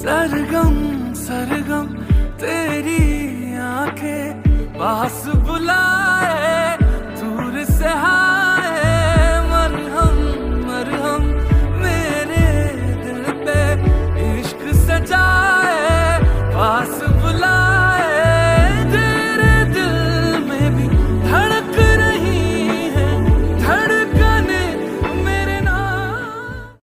सरगम सरगम तेरी आँखें पास